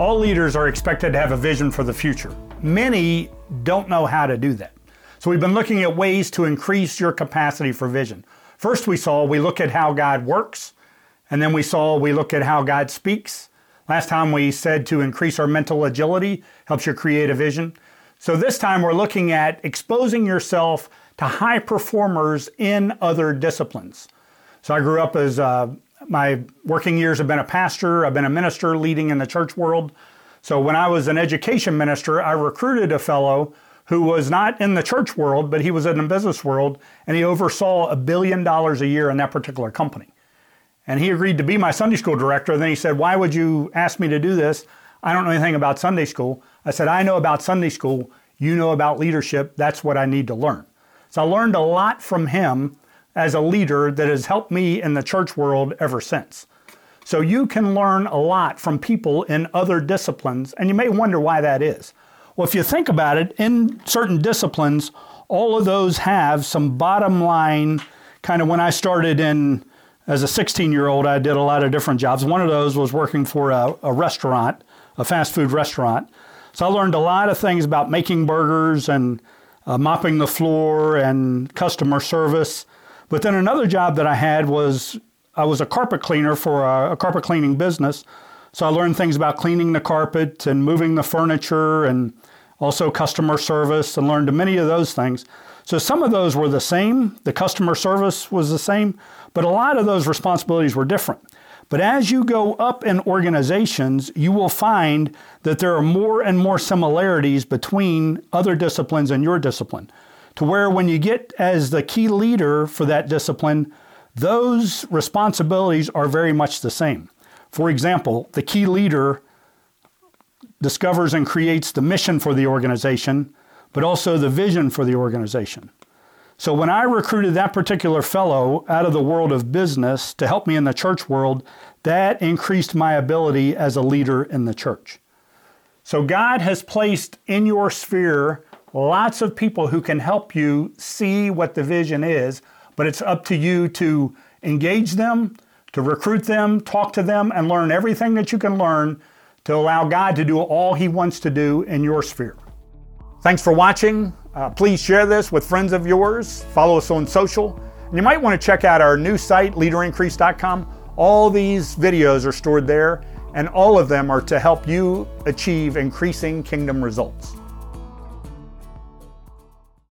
All leaders are expected to have a vision for the future. Many don't know how to do that. So we've been looking at ways to increase your capacity for vision. First, we saw we look at how God works, and then we saw we look at how God speaks. Last time we said to increase our mental agility helps you create a vision. So this time we're looking at exposing yourself to high performers in other disciplines. So I grew up as uh, my working years have been a pastor, I've been a minister leading in the church world. So when I was an education minister, I recruited a fellow who was not in the church world, but he was in the business world, and he oversaw a billion dollars a year in that particular company. And he agreed to be my Sunday school director. Then he said, Why would you ask me to do this? I don't know anything about Sunday school. I said, I know about Sunday school. You know about leadership. That's what I need to learn. So I learned a lot from him as a leader that has helped me in the church world ever since. So you can learn a lot from people in other disciplines, and you may wonder why that is. Well, if you think about it, in certain disciplines, all of those have some bottom line kind of when I started in as a 16 year old, I did a lot of different jobs. One of those was working for a, a restaurant, a fast food restaurant. So I learned a lot of things about making burgers and uh, mopping the floor and customer service. But then another job that I had was I was a carpet cleaner for a, a carpet cleaning business. So I learned things about cleaning the carpet and moving the furniture and also customer service and learned many of those things. So some of those were the same. The customer service was the same, but a lot of those responsibilities were different. But as you go up in organizations, you will find that there are more and more similarities between other disciplines and your discipline. To where when you get as the key leader for that discipline, those responsibilities are very much the same. For example, the key leader discovers and creates the mission for the organization, but also the vision for the organization. So when I recruited that particular fellow out of the world of business to help me in the church world, that increased my ability as a leader in the church. So God has placed in your sphere lots of people who can help you see what the vision is, but it's up to you to engage them, to recruit them, talk to them, and learn everything that you can learn to allow God to do all He wants to do in your sphere. Thanks for watching. Uh, please share this with friends of yours. Follow us on social. And you might want to check out our new site, leaderincrease.com. All these videos are stored there, and all of them are to help you achieve increasing kingdom results.